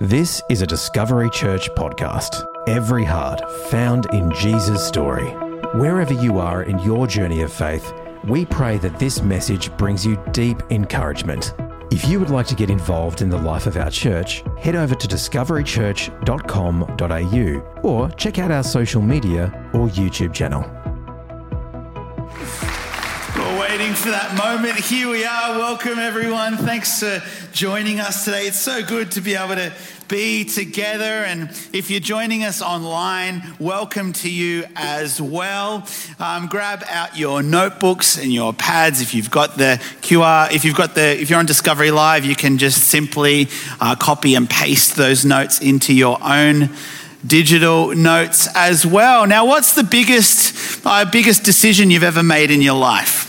This is a Discovery Church podcast. Every heart found in Jesus' story. Wherever you are in your journey of faith, we pray that this message brings you deep encouragement. If you would like to get involved in the life of our church, head over to discoverychurch.com.au or check out our social media or YouTube channel. For that moment. Here we are. Welcome, everyone. Thanks for joining us today. It's so good to be able to be together. And if you're joining us online, welcome to you as well. Um, grab out your notebooks and your pads. If you've got the QR, if you've got the, if you're on Discovery Live, you can just simply uh, copy and paste those notes into your own digital notes as well. Now, what's the biggest, uh, biggest decision you've ever made in your life?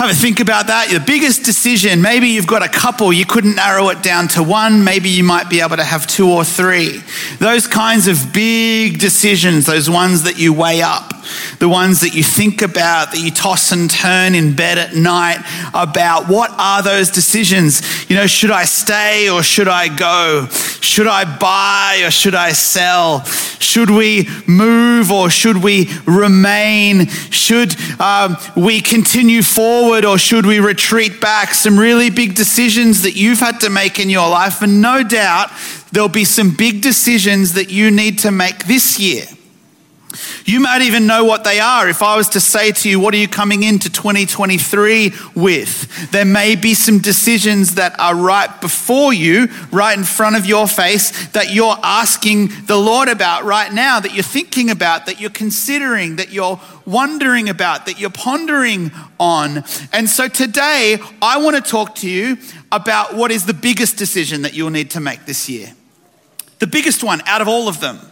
Have a think about that. The biggest decision, maybe you've got a couple, you couldn't narrow it down to one, maybe you might be able to have two or three. Those kinds of big decisions, those ones that you weigh up, the ones that you think about, that you toss and turn in bed at night about what are those decisions? You know, should I stay or should I go? Should I buy or should I sell? Should we move or should we remain? Should um, we continue forward or should we retreat back? Some really big decisions that you've had to make in your life, and no doubt there'll be some big decisions that you need to make this year. You might even know what they are. If I was to say to you, What are you coming into 2023 with? There may be some decisions that are right before you, right in front of your face, that you're asking the Lord about right now, that you're thinking about, that you're considering, that you're wondering about, that you're pondering on. And so today, I want to talk to you about what is the biggest decision that you'll need to make this year. The biggest one out of all of them.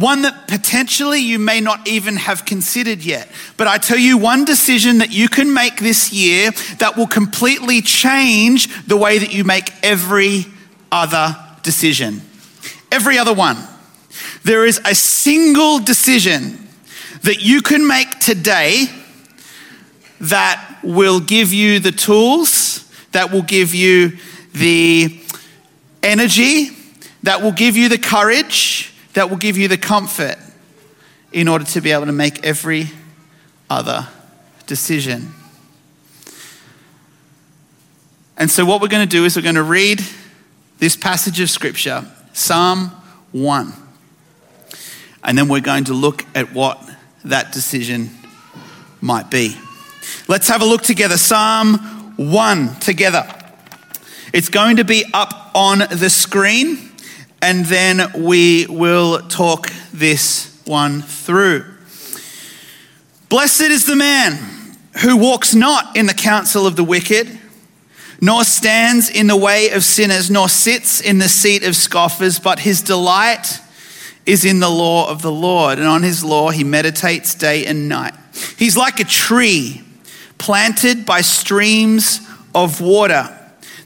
One that potentially you may not even have considered yet. But I tell you, one decision that you can make this year that will completely change the way that you make every other decision. Every other one. There is a single decision that you can make today that will give you the tools, that will give you the energy, that will give you the courage that will give you the comfort in order to be able to make every other decision. And so, what we're going to do is we're going to read this passage of Scripture, Psalm 1. And then we're going to look at what that decision might be. Let's have a look together. Psalm 1 together. It's going to be up on the screen and then we will talk this one through. Blessed is the man who walks not in the counsel of the wicked, nor stands in the way of sinners, nor sits in the seat of scoffers, but his delight is in the law of the Lord, and on his law he meditates day and night. He's like a tree planted by streams of water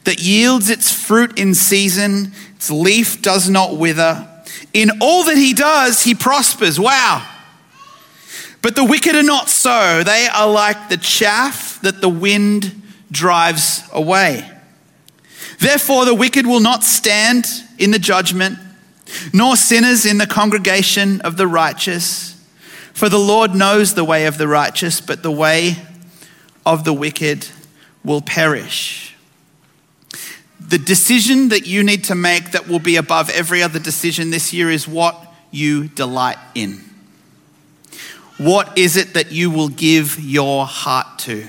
that yields its fruit in season its leaf does not wither. In all that he does, he prospers. Wow. But the wicked are not so. They are like the chaff that the wind drives away. Therefore, the wicked will not stand in the judgment, nor sinners in the congregation of the righteous. For the Lord knows the way of the righteous, but the way of the wicked will perish the decision that you need to make that will be above every other decision this year is what you delight in. What is it that you will give your heart to?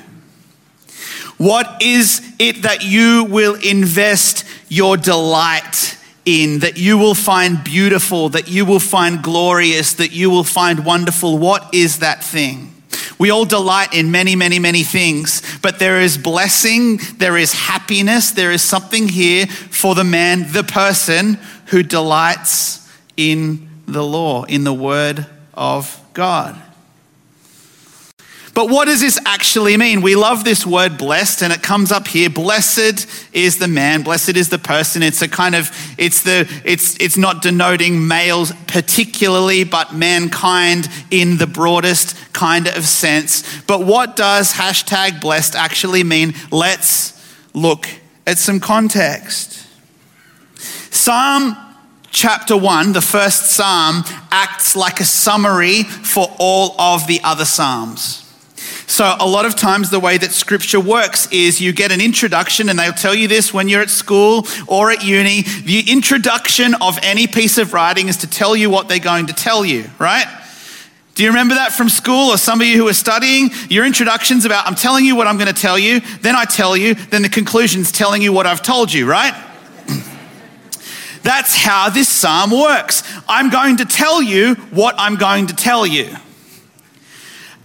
What is it that you will invest your delight in, that you will find beautiful, that you will find glorious, that you will find wonderful? What is that thing? We all delight in many, many, many things, but there is blessing, there is happiness, there is something here for the man, the person who delights in the law, in the word of God. But what does this actually mean? We love this word blessed and it comes up here. Blessed is the man, blessed is the person. It's a kind of it's the it's it's not denoting males particularly, but mankind in the broadest kind of sense. But what does hashtag blessed actually mean? Let's look at some context. Psalm chapter 1, the first psalm, acts like a summary for all of the other psalms. So, a lot of times, the way that scripture works is you get an introduction, and they'll tell you this when you're at school or at uni. The introduction of any piece of writing is to tell you what they're going to tell you, right? Do you remember that from school or some of you who are studying? Your introduction's about, I'm telling you what I'm going to tell you, then I tell you, then the conclusion's telling you what I've told you, right? That's how this psalm works. I'm going to tell you what I'm going to tell you.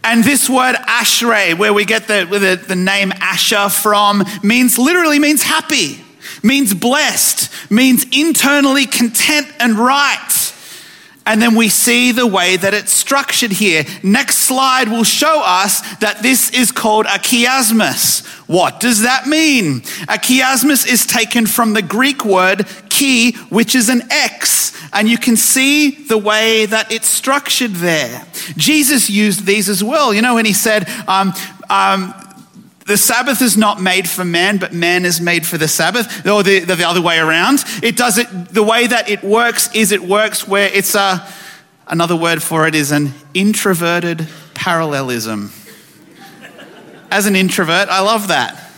And this word ashrei, where we get the, the, the name Asher from, means literally means happy, means blessed, means internally content and right. And then we see the way that it's structured here. Next slide will show us that this is called a chiasmus. What does that mean? A chiasmus is taken from the Greek word chi, which is an X. And you can see the way that it's structured there. Jesus used these as well. You know, when he said, um, um, the Sabbath is not made for man, but man is made for the Sabbath, or the, the, other way around. It does it, the way that it works is it works where it's a, another word for it is an introverted parallelism. As an introvert, I love that.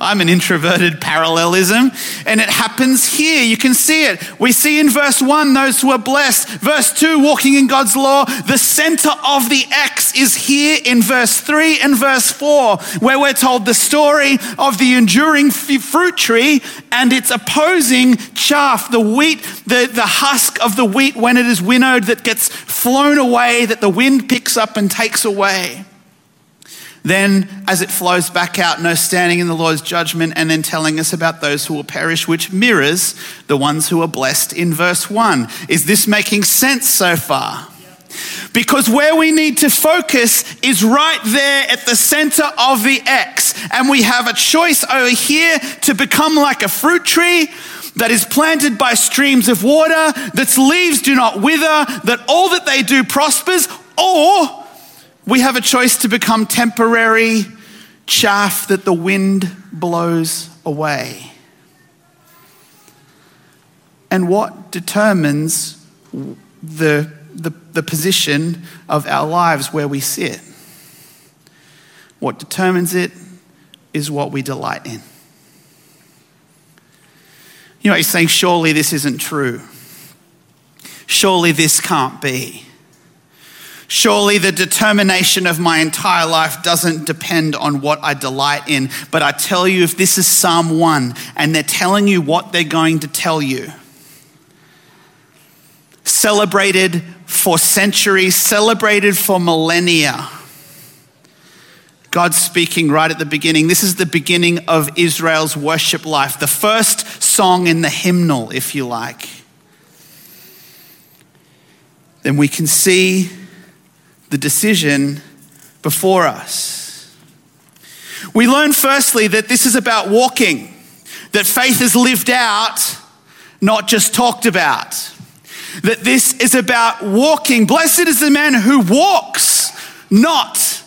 I'm an introverted parallelism. And it happens here. You can see it. We see in verse 1 those who are blessed. Verse 2, walking in God's law. The center of the X is here in verse 3 and verse 4, where we're told the story of the enduring fruit tree and its opposing chaff, the wheat, the, the husk of the wheat when it is winnowed that gets flown away, that the wind picks up and takes away. Then, as it flows back out, no standing in the Lord's judgment, and then telling us about those who will perish, which mirrors the ones who are blessed in verse 1. Is this making sense so far? Because where we need to focus is right there at the center of the X. And we have a choice over here to become like a fruit tree that is planted by streams of water, that's leaves do not wither, that all that they do prospers, or we have a choice to become temporary chaff that the wind blows away. And what determines the, the, the, position of our lives where we sit? What determines it is what we delight in. You know, he's saying, surely this isn't true. Surely this can't be. Surely the determination of my entire life doesn't depend on what I delight in. But I tell you, if this is Psalm 1 and they're telling you what they're going to tell you, celebrated for centuries, celebrated for millennia. God speaking right at the beginning. This is the beginning of Israel's worship life, the first song in the hymnal, if you like. Then we can see the decision before us. We learn firstly that this is about walking, that faith is lived out, not just talked about. That this is about walking. Blessed is the man who walks not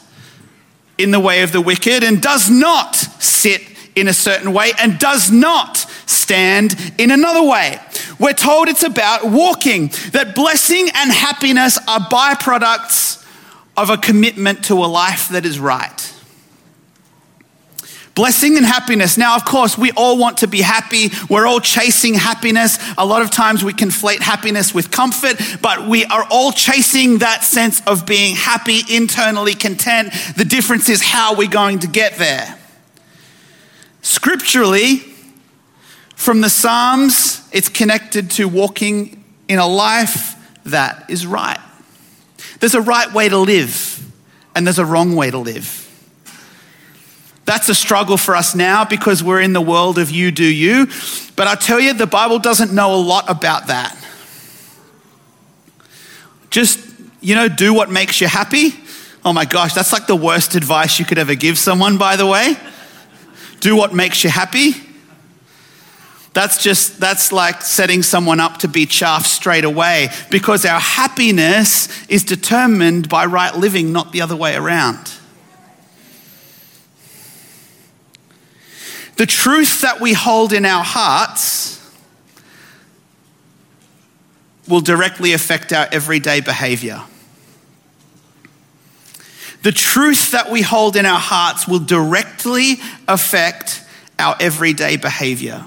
in the way of the wicked and does not sit in a certain way and does not stand in another way. We're told it's about walking, that blessing and happiness are byproducts of a commitment to a life that is right. Blessing and happiness. Now, of course, we all want to be happy. We're all chasing happiness. A lot of times we conflate happiness with comfort, but we are all chasing that sense of being happy, internally content. The difference is how we're going to get there. Scripturally, from the Psalms, it's connected to walking in a life that is right. There's a right way to live, and there's a wrong way to live. That's a struggle for us now because we're in the world of you do you. But I tell you, the Bible doesn't know a lot about that. Just, you know, do what makes you happy. Oh my gosh, that's like the worst advice you could ever give someone, by the way. Do what makes you happy. That's just, that's like setting someone up to be chaff straight away because our happiness is determined by right living, not the other way around. The truth that we hold in our hearts will directly affect our everyday behavior. The truth that we hold in our hearts will directly affect our everyday behavior.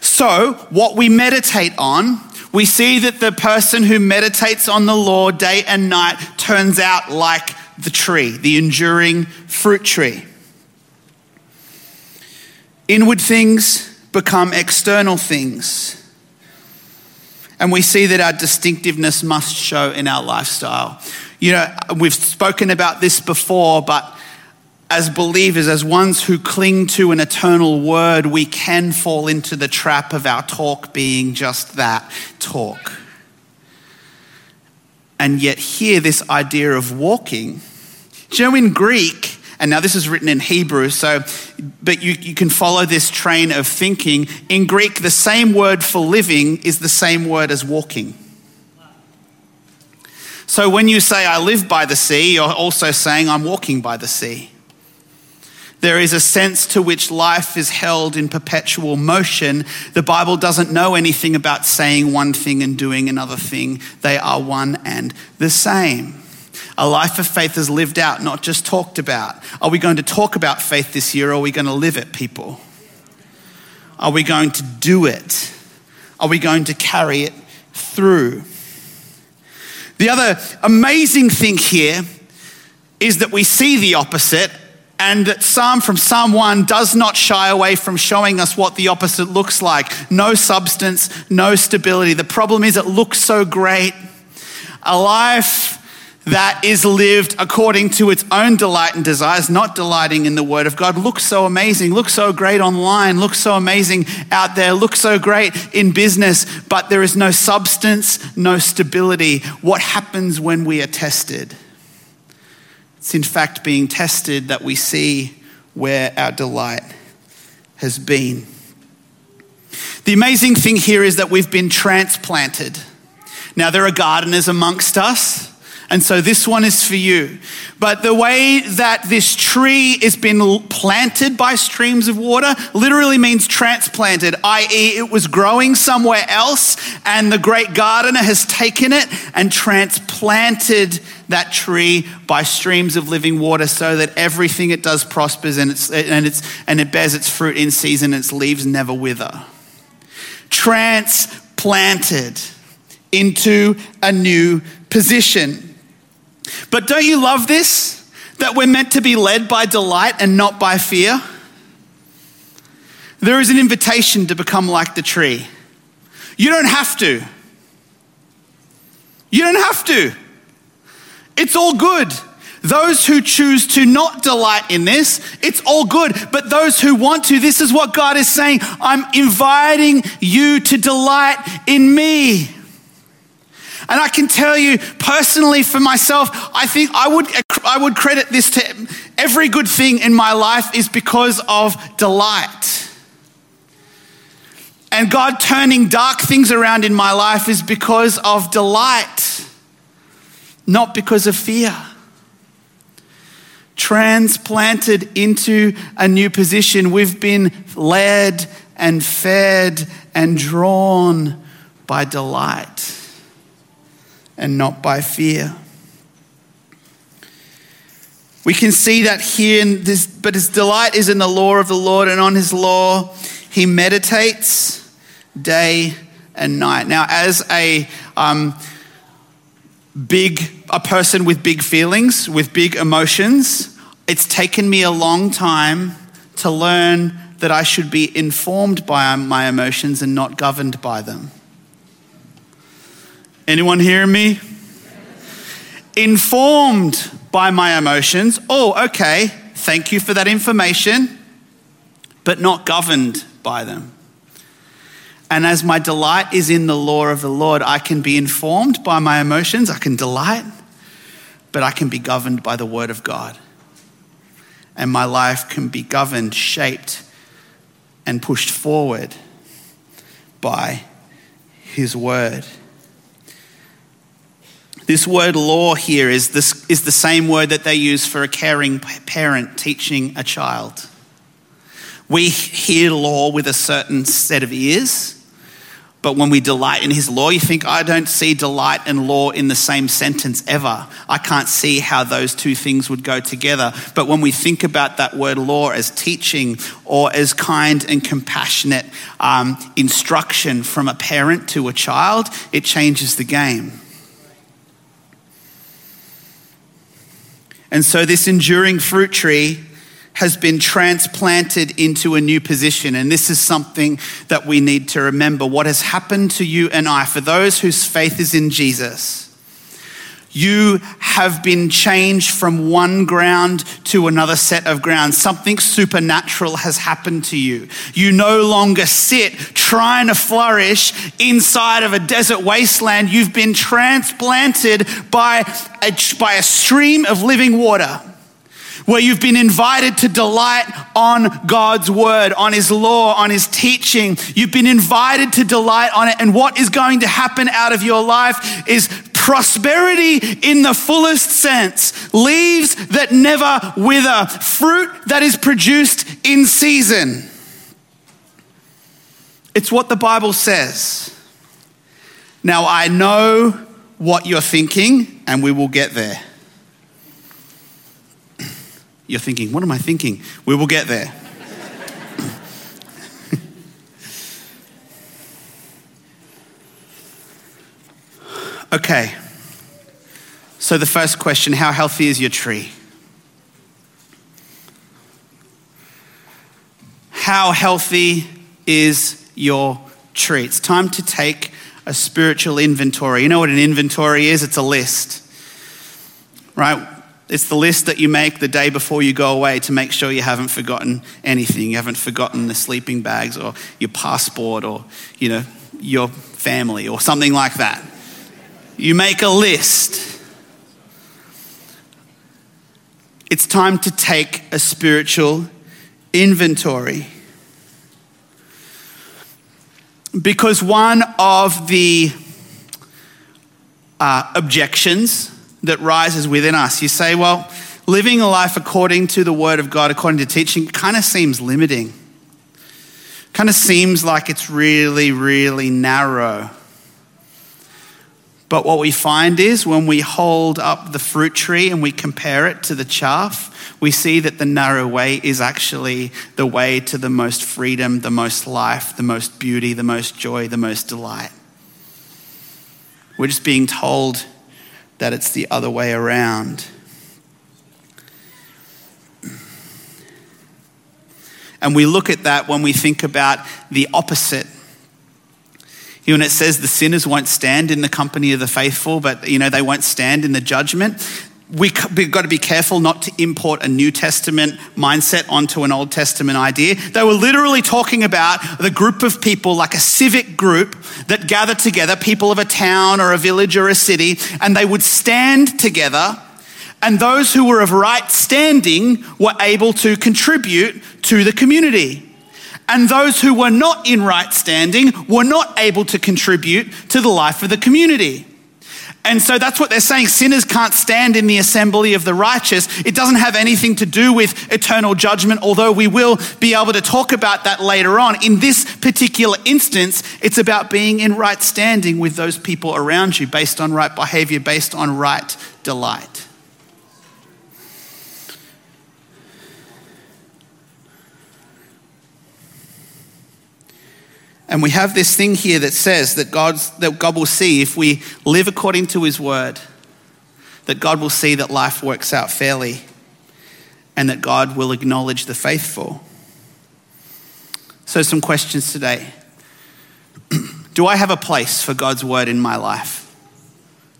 So, what we meditate on, we see that the person who meditates on the Lord day and night turns out like the tree, the enduring fruit tree. Inward things become external things. And we see that our distinctiveness must show in our lifestyle. You know, we've spoken about this before, but as believers, as ones who cling to an eternal word, we can fall into the trap of our talk being just that talk. And yet, here, this idea of walking, do you know, in Greek, and now this is written in Hebrew, so, but you, you can follow this train of thinking. In Greek, the same word for living is the same word as walking. So when you say, I live by the sea, you're also saying, I'm walking by the sea. There is a sense to which life is held in perpetual motion. The Bible doesn't know anything about saying one thing and doing another thing, they are one and the same. A life of faith is lived out, not just talked about. Are we going to talk about faith this year or are we going to live it, people? Are we going to do it? Are we going to carry it through? The other amazing thing here is that we see the opposite and that Psalm from Psalm 1 does not shy away from showing us what the opposite looks like. No substance, no stability. The problem is it looks so great. A life that is lived according to its own delight and desires, not delighting in the Word of God, looks so amazing, looks so great online, looks so amazing out there, looks so great in business, but there is no substance, no stability. What happens when we are tested? It's in fact being tested that we see where our delight has been. The amazing thing here is that we've been transplanted. Now, there are gardeners amongst us. And so this one is for you. But the way that this tree has been planted by streams of water literally means transplanted, i.e., it was growing somewhere else, and the great gardener has taken it and transplanted that tree by streams of living water so that everything it does prospers and, it's, and, it's, and it bears its fruit in season and its leaves never wither. Transplanted into a new position. But don't you love this? That we're meant to be led by delight and not by fear? There is an invitation to become like the tree. You don't have to. You don't have to. It's all good. Those who choose to not delight in this, it's all good. But those who want to, this is what God is saying I'm inviting you to delight in me. And I can tell you personally for myself, I think I would, I would credit this to every good thing in my life is because of delight. And God turning dark things around in my life is because of delight, not because of fear. Transplanted into a new position, we've been led and fed and drawn by delight and not by fear. We can see that here, in this, but his delight is in the law of the Lord, and on his law he meditates day and night. Now, as a um, big, a person with big feelings, with big emotions, it's taken me a long time to learn that I should be informed by my emotions and not governed by them. Anyone hearing me? Informed by my emotions. Oh, okay. Thank you for that information, but not governed by them. And as my delight is in the law of the Lord, I can be informed by my emotions, I can delight, but I can be governed by the word of God. And my life can be governed, shaped, and pushed forward by his word. This word law here is, this, is the same word that they use for a caring parent teaching a child. We hear law with a certain set of ears. But when we delight in his law, you think, I don't see delight and law in the same sentence ever. I can't see how those two things would go together. But when we think about that word law as teaching or as kind and compassionate um, instruction from a parent to a child, it changes the game. And so, this enduring fruit tree has been transplanted into a new position. And this is something that we need to remember. What has happened to you and I, for those whose faith is in Jesus, you have been changed from one ground to another set of ground. Something supernatural has happened to you. You no longer sit trying to flourish inside of a desert wasteland. You've been transplanted by a, by a stream of living water where you've been invited to delight on God's word, on His law, on His teaching. You've been invited to delight on it. And what is going to happen out of your life is prosperity in the fullest sense, leaves that never wither, fruit that is produced in season. It's what the Bible says. Now, I know what you're thinking, and we will get there. You're thinking, what am I thinking? We will get there. Okay. So, the first question how healthy is your tree? How healthy is your tree? It's time to take a spiritual inventory. You know what an inventory is? It's a list, right? It's the list that you make the day before you go away to make sure you haven't forgotten anything. You haven't forgotten the sleeping bags or your passport or, you know, your family or something like that. You make a list. It's time to take a spiritual inventory. Because one of the uh, objections that rises within us. You say, well, living a life according to the word of God, according to teaching, kind of seems limiting. Kind of seems like it's really, really narrow. But what we find is when we hold up the fruit tree and we compare it to the chaff, we see that the narrow way is actually the way to the most freedom, the most life, the most beauty, the most joy, the most delight. We're just being told that it's the other way around. And we look at that when we think about the opposite. When it says the sinners won't stand in the company of the faithful, but you know, they won't stand in the judgment we've got to be careful not to import a New Testament mindset onto an Old Testament idea. They were literally talking about the group of people, like a civic group that gathered together, people of a town or a village or a city, and they would stand together. And those who were of right standing were able to contribute to the community. And those who were not in right standing were not able to contribute to the life of the community. And so that's what they're saying. Sinners can't stand in the assembly of the righteous. It doesn't have anything to do with eternal judgment, although we will be able to talk about that later on. In this particular instance, it's about being in right standing with those people around you based on right behavior, based on right delight. And we have this thing here that says that, God's, that God will see if we live according to His word, that God will see that life works out fairly and that God will acknowledge the faithful. So, some questions today. Do I have a place for God's word in my life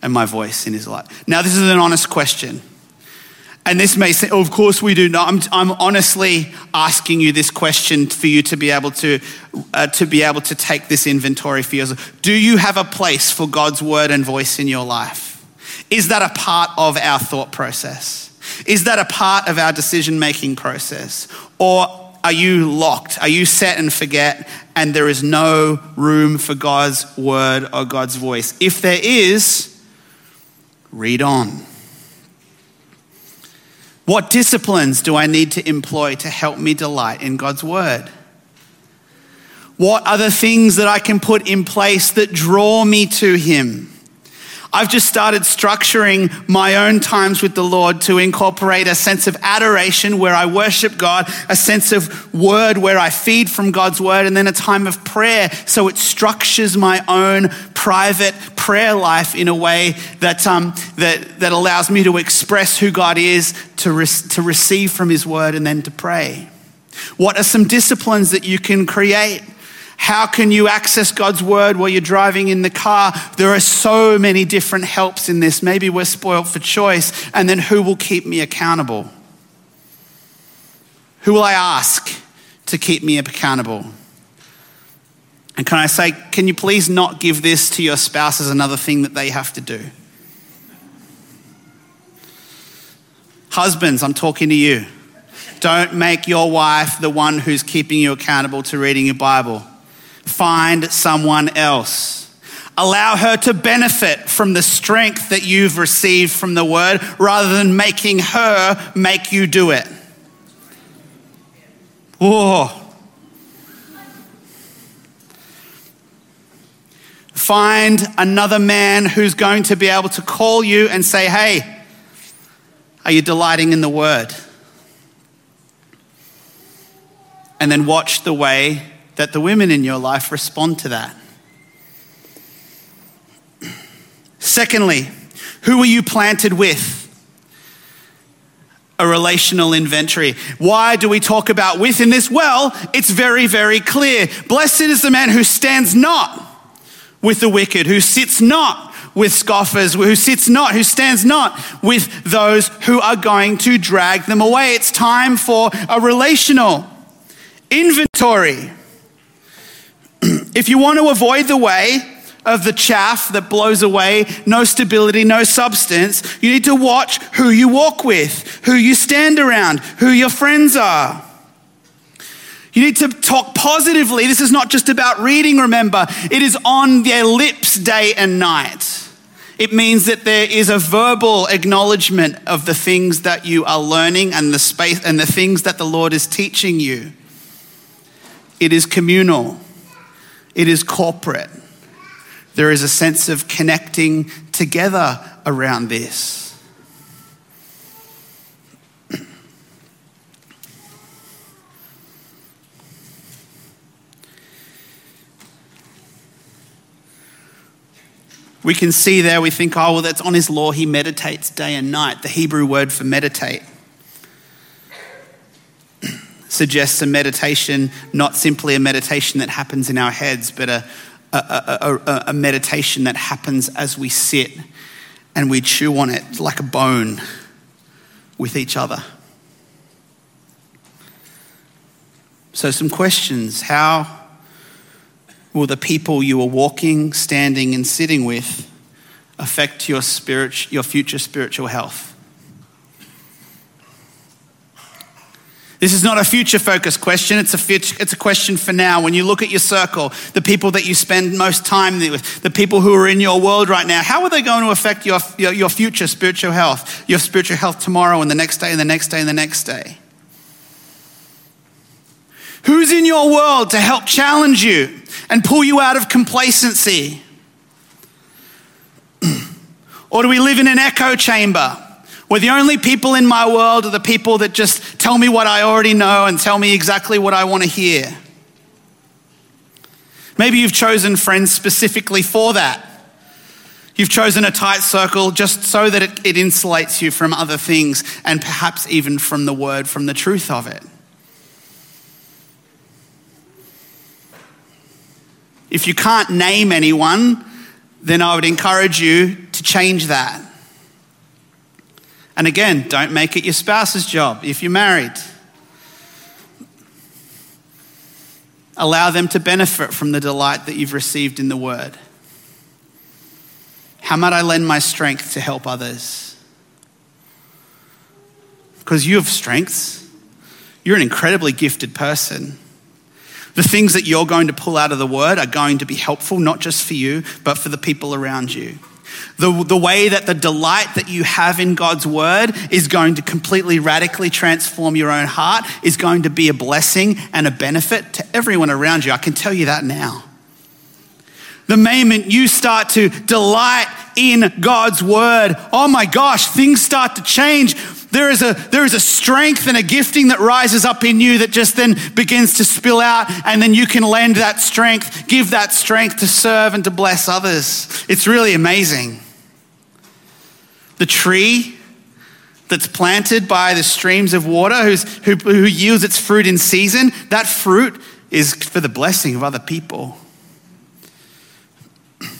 and my voice in His life? Now, this is an honest question. And this may say, of course we do not. I'm, I'm, honestly asking you this question for you to be able to, uh, to be able to take this inventory for yourself. Do you have a place for God's word and voice in your life? Is that a part of our thought process? Is that a part of our decision making process? Or are you locked? Are you set and forget and there is no room for God's word or God's voice? If there is, read on. What disciplines do I need to employ to help me delight in God's word? What are the things that I can put in place that draw me to Him? I've just started structuring my own times with the Lord to incorporate a sense of adoration where I worship God, a sense of word where I feed from God's word, and then a time of prayer. So it structures my own private prayer life in a way that, um, that, that allows me to express who God is, to, re- to receive from His word, and then to pray. What are some disciplines that you can create? How can you access God's word while you're driving in the car? There are so many different helps in this. Maybe we're spoiled for choice. And then who will keep me accountable? Who will I ask to keep me accountable? And can I say, can you please not give this to your spouse as another thing that they have to do? Husbands, I'm talking to you. Don't make your wife the one who's keeping you accountable to reading your Bible find someone else. Allow her to benefit from the strength that you've received from the word rather than making her make you do it. Whoa. Find another man who's going to be able to call you and say, Hey, are you delighting in the word? And then watch the way that the women in your life respond to that. Secondly, who are you planted with? A relational inventory. Why do we talk about with in this? Well, it's very, very clear. Blessed is the man who stands not with the wicked, who sits not with scoffers, who sits not, who stands not with those who are going to drag them away. It's time for a relational inventory. if you want to avoid the way of the chaff that blows away, no stability, no substance, you need to watch who you walk with, who you stand around, who your friends are. You need to talk positively. This is not just about reading, remember, it is on their lips day and night. It means that there is a verbal acknowledgement of the things that you are learning and the space and the things that the Lord is teaching you. It is communal it is corporate. There is a sense of connecting together around this. We can see there, we think, oh, well, that's on his law. He meditates day and night. The Hebrew word for meditate suggests a meditation, not simply a meditation that happens in our heads, but a, a, a, a, meditation that happens as we sit and we chew on it like a bone with each other. So, some questions. How will the people you are walking, standing, and sitting with affect your, spirit, your future spiritual health? This is not a future focused question, it's a, future, it's a question for now. When you look at your circle, the people that you spend most time with, the people who are in your world right now, how are they going to affect your, your, your future spiritual health, your spiritual health tomorrow and the next day and the next day and the next day? Who's in your world to help challenge you and pull you out of complacency? or do we live in an echo chamber? Where the only people in my world are the people that just tell me what I already know and tell me exactly what I want to hear. Maybe you've chosen friends specifically for that. You've chosen a tight circle just so that it, it, insulates you from other things and perhaps even from the word, from the truth of it. If you can't name anyone, then I would encourage you to change that. And again, don't make it your spouse's job if you're married. Allow them to benefit from the delight that you've received in the word. How might I lend my strength to help others? Because you have strengths. You're an incredibly gifted person. The things that you're going to pull out of the word are going to be helpful, not just for you, but for the people around you. The, the way that the delight that you have in God's word is going to completely radically transform your own heart, is going to be a blessing and a benefit to everyone around you. I can tell you that now. The moment you start to delight in God's word, oh my gosh, things start to change. There is, a, there is a strength and a gifting that rises up in you that just then begins to spill out, and then you can lend that strength, give that strength to serve and to bless others. It's really amazing. The tree that's planted by the streams of water, who, who yields its fruit in season, that fruit is for the blessing of other people.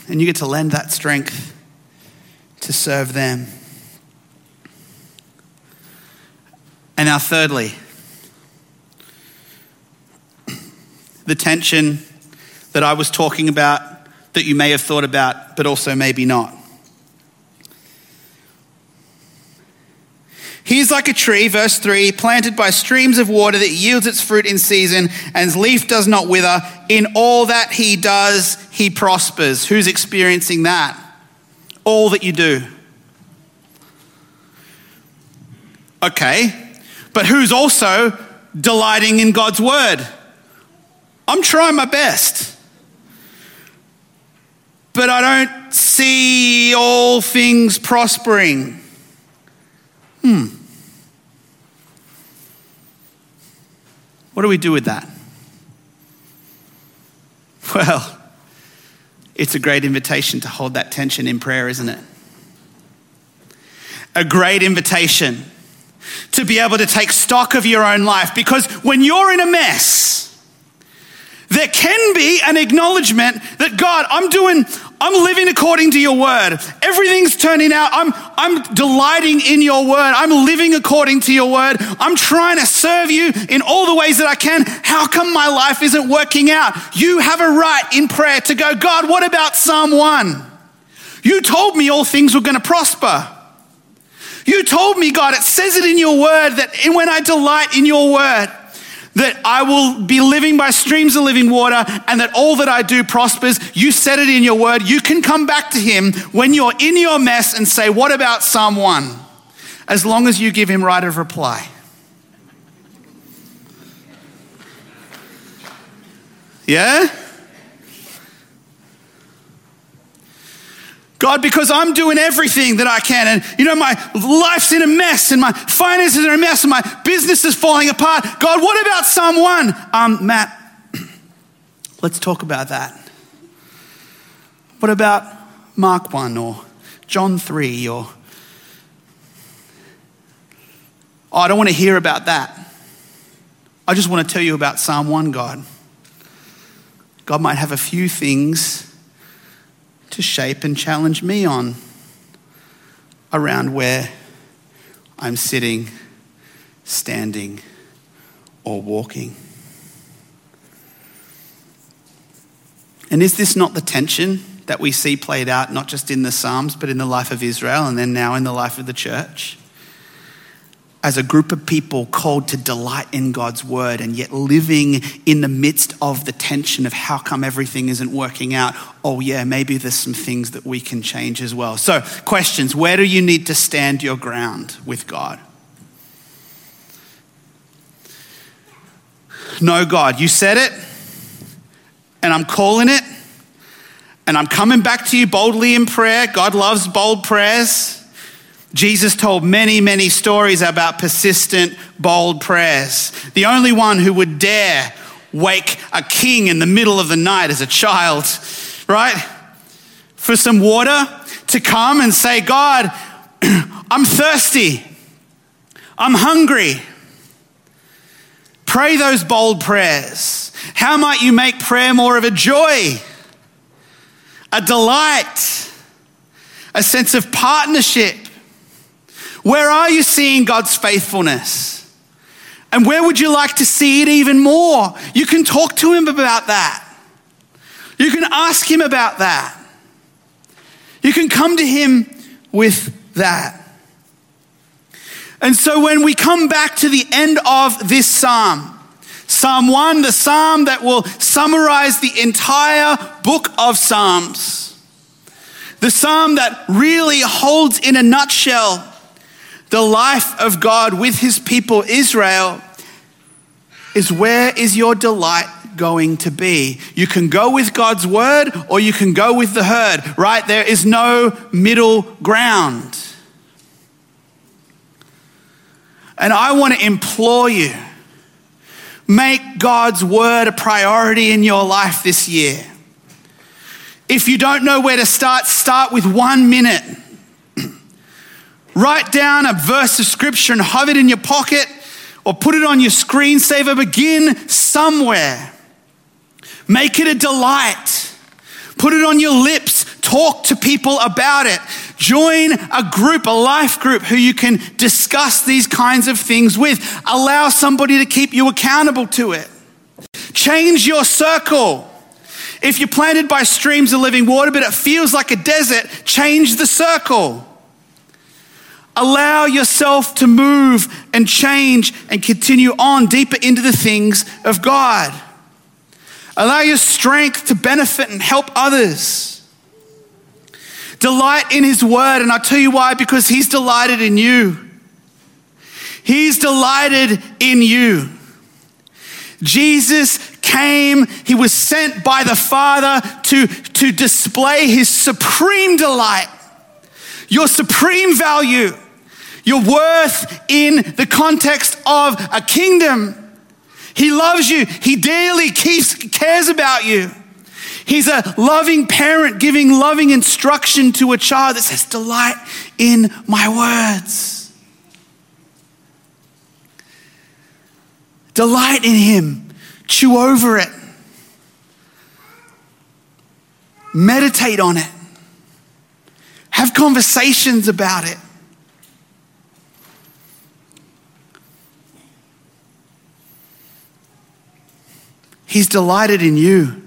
And you get to lend that strength to serve them. And now, thirdly, the tension that I was talking about that you may have thought about, but also maybe not. He's like a tree, verse 3, planted by streams of water that yields its fruit in season, and his leaf does not wither. In all that he does, he prospers. Who's experiencing that? All that you do. Okay, but who's also delighting in God's word? I'm trying my best. But I don't see all things prospering. Hmm. What do we do with that? Well, it's a great invitation to hold that tension in prayer, isn't it? A great invitation to be able to take stock of your own life because when you're in a mess, there can be an acknowledgement that God, I'm doing, I'm living according to your word. Everything's turning out. I'm, I'm delighting in your word. I'm living according to your word. I'm trying to serve you in all the ways that I can. How come my life isn't working out? You have a right in prayer to go, God, what about Psalm 1? You told me all things were going to prosper. You told me, God, it says it in your word that when I delight in your word, that I will be living by streams of living water and that all that I do prospers. You said it in your word. You can come back to him when you're in your mess and say, What about 1? As long as you give him right of reply. Yeah? God, because I'm doing everything that I can. And, you know, my life's in a mess and my finances are a mess and my business is falling apart. God, what about 1? Um, Matt, let's talk about that. What about Mark 1 or John 3 or. Oh, I don't want to hear about that. I just want to tell you about Psalm 1, God. God might have a few things to shape and challenge me on around where I'm sitting, standing, or walking. And is this not the tension that we see played out not just in the Psalms, but in the life of Israel and then now in the life of the church? As a group of people called to delight in God's word and yet living in the midst of the tension of how come everything isn't working out. Oh, yeah, maybe there's some things that we can change as well. So, questions Where do you need to stand your ground with God? No, God, you said it, and I'm calling it, and I'm coming back to you boldly in prayer. God loves bold prayers. Jesus told many, many stories about persistent, bold prayers. The only one who would dare wake a king in the middle of the night as a child, right? For some water to come and say, God, I'm thirsty. I'm hungry. Pray those bold prayers. How might you make prayer more of a joy, a delight, a sense of partnership? Where are you seeing God's faithfulness? And where would you like to see it even more? You can talk to Him about that. You can ask Him about that. You can come to Him with that. And so when we come back to the end of this psalm, Psalm 1, the psalm that will summarize the entire book of Psalms, The psalm that really holds in a nutshell the life of God with his people Israel is where is your delight going to be? You can go with God's word or you can go with the herd, right? There is no middle ground. And I want to implore you make God's word a priority in your life this year. If you don't know where to start, start with one minute. Write down a verse of scripture and have it in your pocket or put it on your screensaver. Begin somewhere. Make it a delight. Put it on your lips. Talk to people about it. Join a group, a life group who you can discuss these kinds of things with. Allow somebody to keep you accountable to it. Change your circle. If you're planted by streams of living water, but it feels like a desert, change the circle. Allow yourself to move and change and continue on deeper into the things of God. Allow your strength to benefit and help others. Delight in His Word, and I'll tell you why because He's delighted in you. He's delighted in you. Jesus came, He was sent by the Father to, to display His supreme delight, your supreme value, your worth in the context of a kingdom. He loves you, He daily keeps, cares about you. He's a loving parent giving loving instruction to a child that says, Delight in my words. Delight in Him. Chew over it. Meditate on it. Have conversations about it. He's delighted in you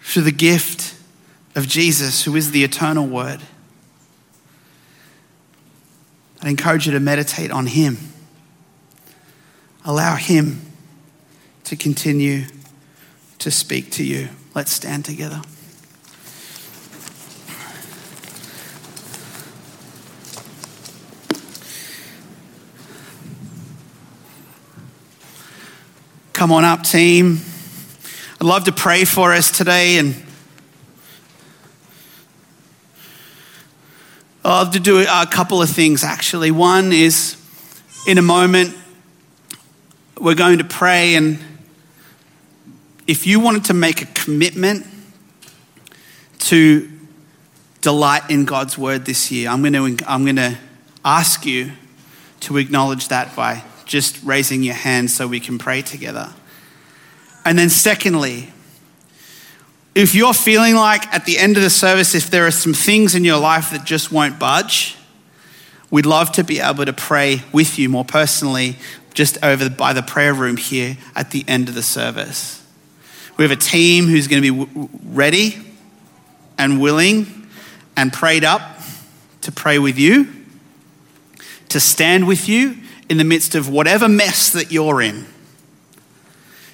through the gift of Jesus, who is the eternal Word. I encourage you to meditate on Him. Allow Him to continue to speak to you. Let's stand together. Come on up, team. I'd love to pray for us today and I'd love to do a couple of things actually. One is in a moment, we're going to pray, and if you wanted to make a commitment to delight in God's word this year, I'm going to, I'm going to ask you to acknowledge that by just raising your hand so we can pray together. And then, secondly, if you're feeling like at the end of the service, if there are some things in your life that just won't budge, we'd love to be able to pray with you more personally, just over by the prayer room here at the end of the service. We have a team who's going to be ready and willing and prayed up to pray with you, to stand with you in the midst of whatever mess that you're in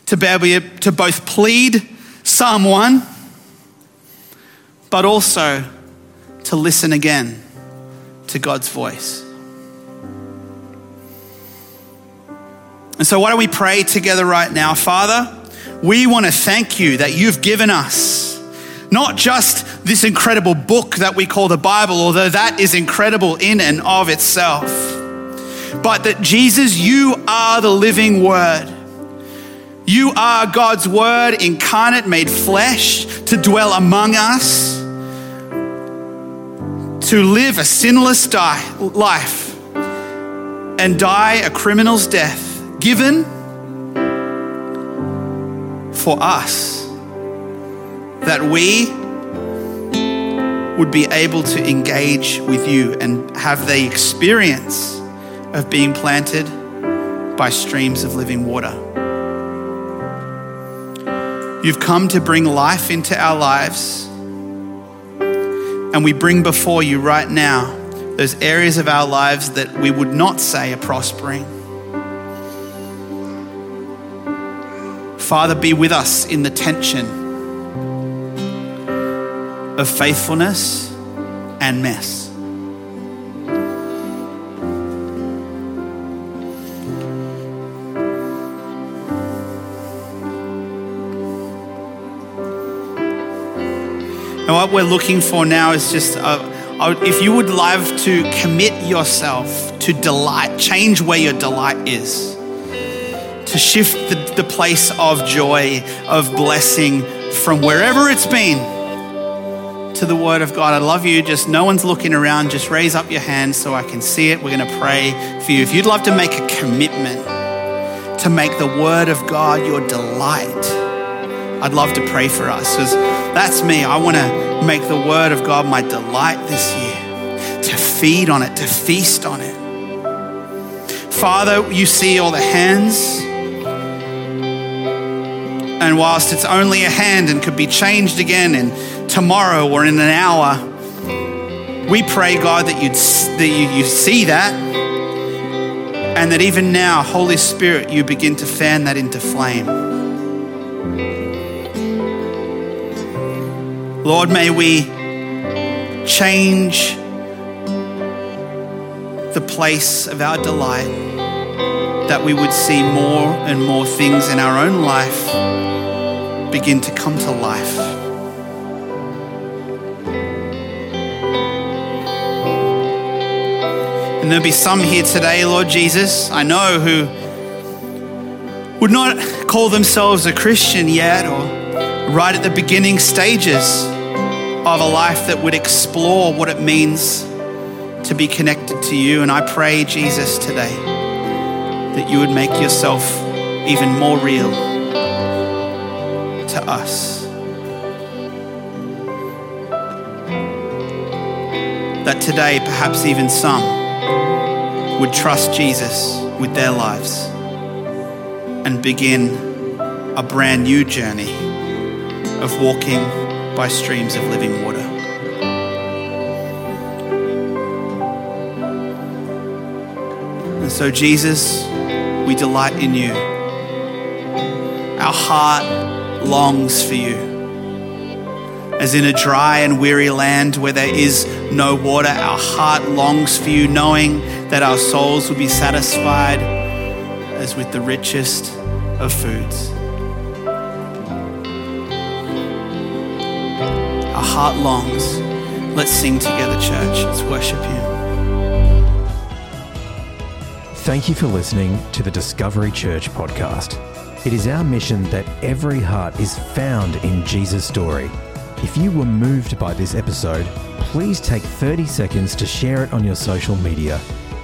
to be able to both plead Psalm 1, but also to listen again to God's voice. And so, why don't we pray together right now? Father, we want to thank you that you've given us not just this incredible book that we call the Bible, although that is incredible in and of itself, but that Jesus, you are the living word. You are God's word incarnate, made flesh, to dwell among us, to live a sinless die, life and die a criminal's death, given for us, that we would be able to engage with you and have the experience of being planted by streams of living water. You've come to bring life into our lives. And we bring before you right now those areas of our lives that we would not say are prospering. Father, be with us in the tension. of faithfulness and mess. And what we're looking for now is just, uh, if you would love to commit yourself to delight, change where your delight is, to shift the, the place of joy, of blessing from wherever it's been to the Word of God. I love you. Just no one's looking around. Just raise up your hand so I can see it. We're going to pray for you. If you'd love to make a commitment to make the Word of God your delight, I'd love to pray for us because that's me. I want to make the Word of God my delight this year, to feed on it, to feast on it. Father, you see all the hands. And whilst it's only a hand and could be changed again in tomorrow or in an hour, we pray, God, that, you'd, that you, you see that and that even now, Holy Spirit, you begin to fan that into flame. Lord, may we change the place of our delight, that we would see more and more things in our own life begin to come to life. And there'll be some here today, Lord Jesus, I know, who would not call themselves a Christian yet or right at the beginning stages of a life that would explore what it means to be connected to you. And I pray, Jesus, today that you would make yourself even more real to us. That today, perhaps even some would trust Jesus with their lives and begin a brand new journey of walking by streams of living water. And so, Jesus, we delight in you. Our heart longs for you. As in a dry and weary land where there is no water, our heart longs for you, knowing that our souls will be satisfied as with the richest of foods. Heart longs. Let's sing together, church. Let's worship Him. Thank you for listening to the Discovery Church podcast. It is our mission that every heart is found in Jesus' story. If you were moved by this episode, please take 30 seconds to share it on your social media.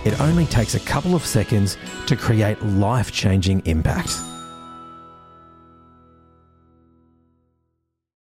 It only takes a couple of seconds to create life changing impact.